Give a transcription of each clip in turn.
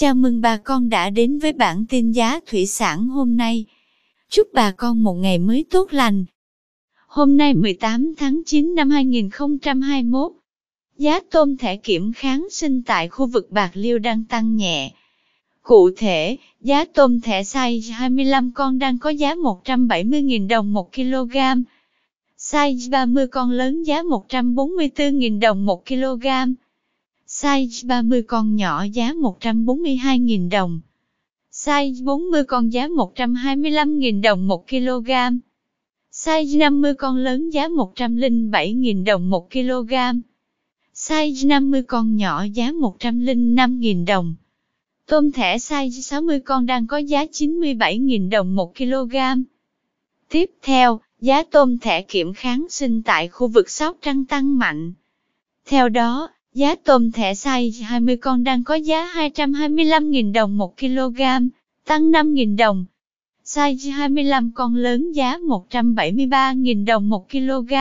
Chào mừng bà con đã đến với bản tin giá thủy sản hôm nay. Chúc bà con một ngày mới tốt lành. Hôm nay 18 tháng 9 năm 2021, giá tôm thẻ kiểm kháng sinh tại khu vực Bạc Liêu đang tăng nhẹ. Cụ thể, giá tôm thẻ size 25 con đang có giá 170.000 đồng 1 kg. Size 30 con lớn giá 144.000 đồng 1 kg. Size 30 con nhỏ giá 142.000 đồng. Size 40 con giá 125.000 đồng 1 kg. Size 50 con lớn giá 107.000 đồng 1 kg. Size 50 con nhỏ giá 105.000 đồng. Tôm thẻ size 60 con đang có giá 97.000 đồng 1 kg. Tiếp theo, giá tôm thẻ kiểm kháng sinh tại khu vực Sóc Trăng tăng mạnh. Theo đó, giá tôm thẻ size 20 con đang có giá 225.000 đồng 1 kg, tăng 5.000 đồng. Size 25 con lớn giá 173.000 đồng 1 kg,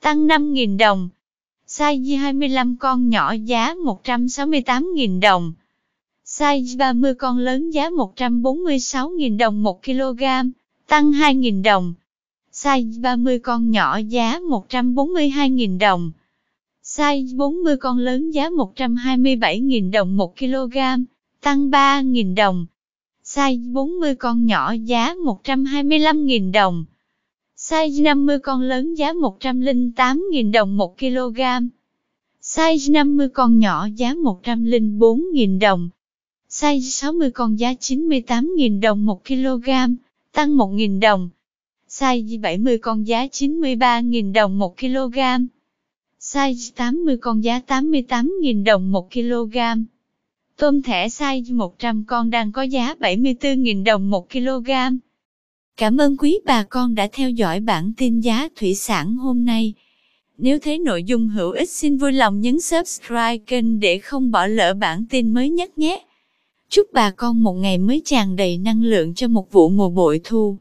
tăng 5.000 đồng. Size 25 con nhỏ giá 168.000 đồng. Size 30 con lớn giá 146.000 đồng 1 kg, tăng 2.000 đồng. Size 30 con nhỏ giá 142.000 đồng. Size 40 con lớn giá 127.000 đồng 1 kg, tăng 3.000 đồng. Size 40 con nhỏ giá 125.000 đồng. Size 50 con lớn giá 108.000 đồng 1 kg. Size 50 con nhỏ giá 104.000 đồng. Size 60 con giá 98.000 đồng 1 kg, tăng 1.000 đồng. Size 70 con giá 93.000 đồng 1 kg. Size 80 con giá 88.000 đồng 1 kg. Tôm thẻ size 100 con đang có giá 74.000 đồng 1 kg. Cảm ơn quý bà con đã theo dõi bản tin giá thủy sản hôm nay. Nếu thấy nội dung hữu ích xin vui lòng nhấn subscribe kênh để không bỏ lỡ bản tin mới nhất nhé. Chúc bà con một ngày mới tràn đầy năng lượng cho một vụ mùa bội thu.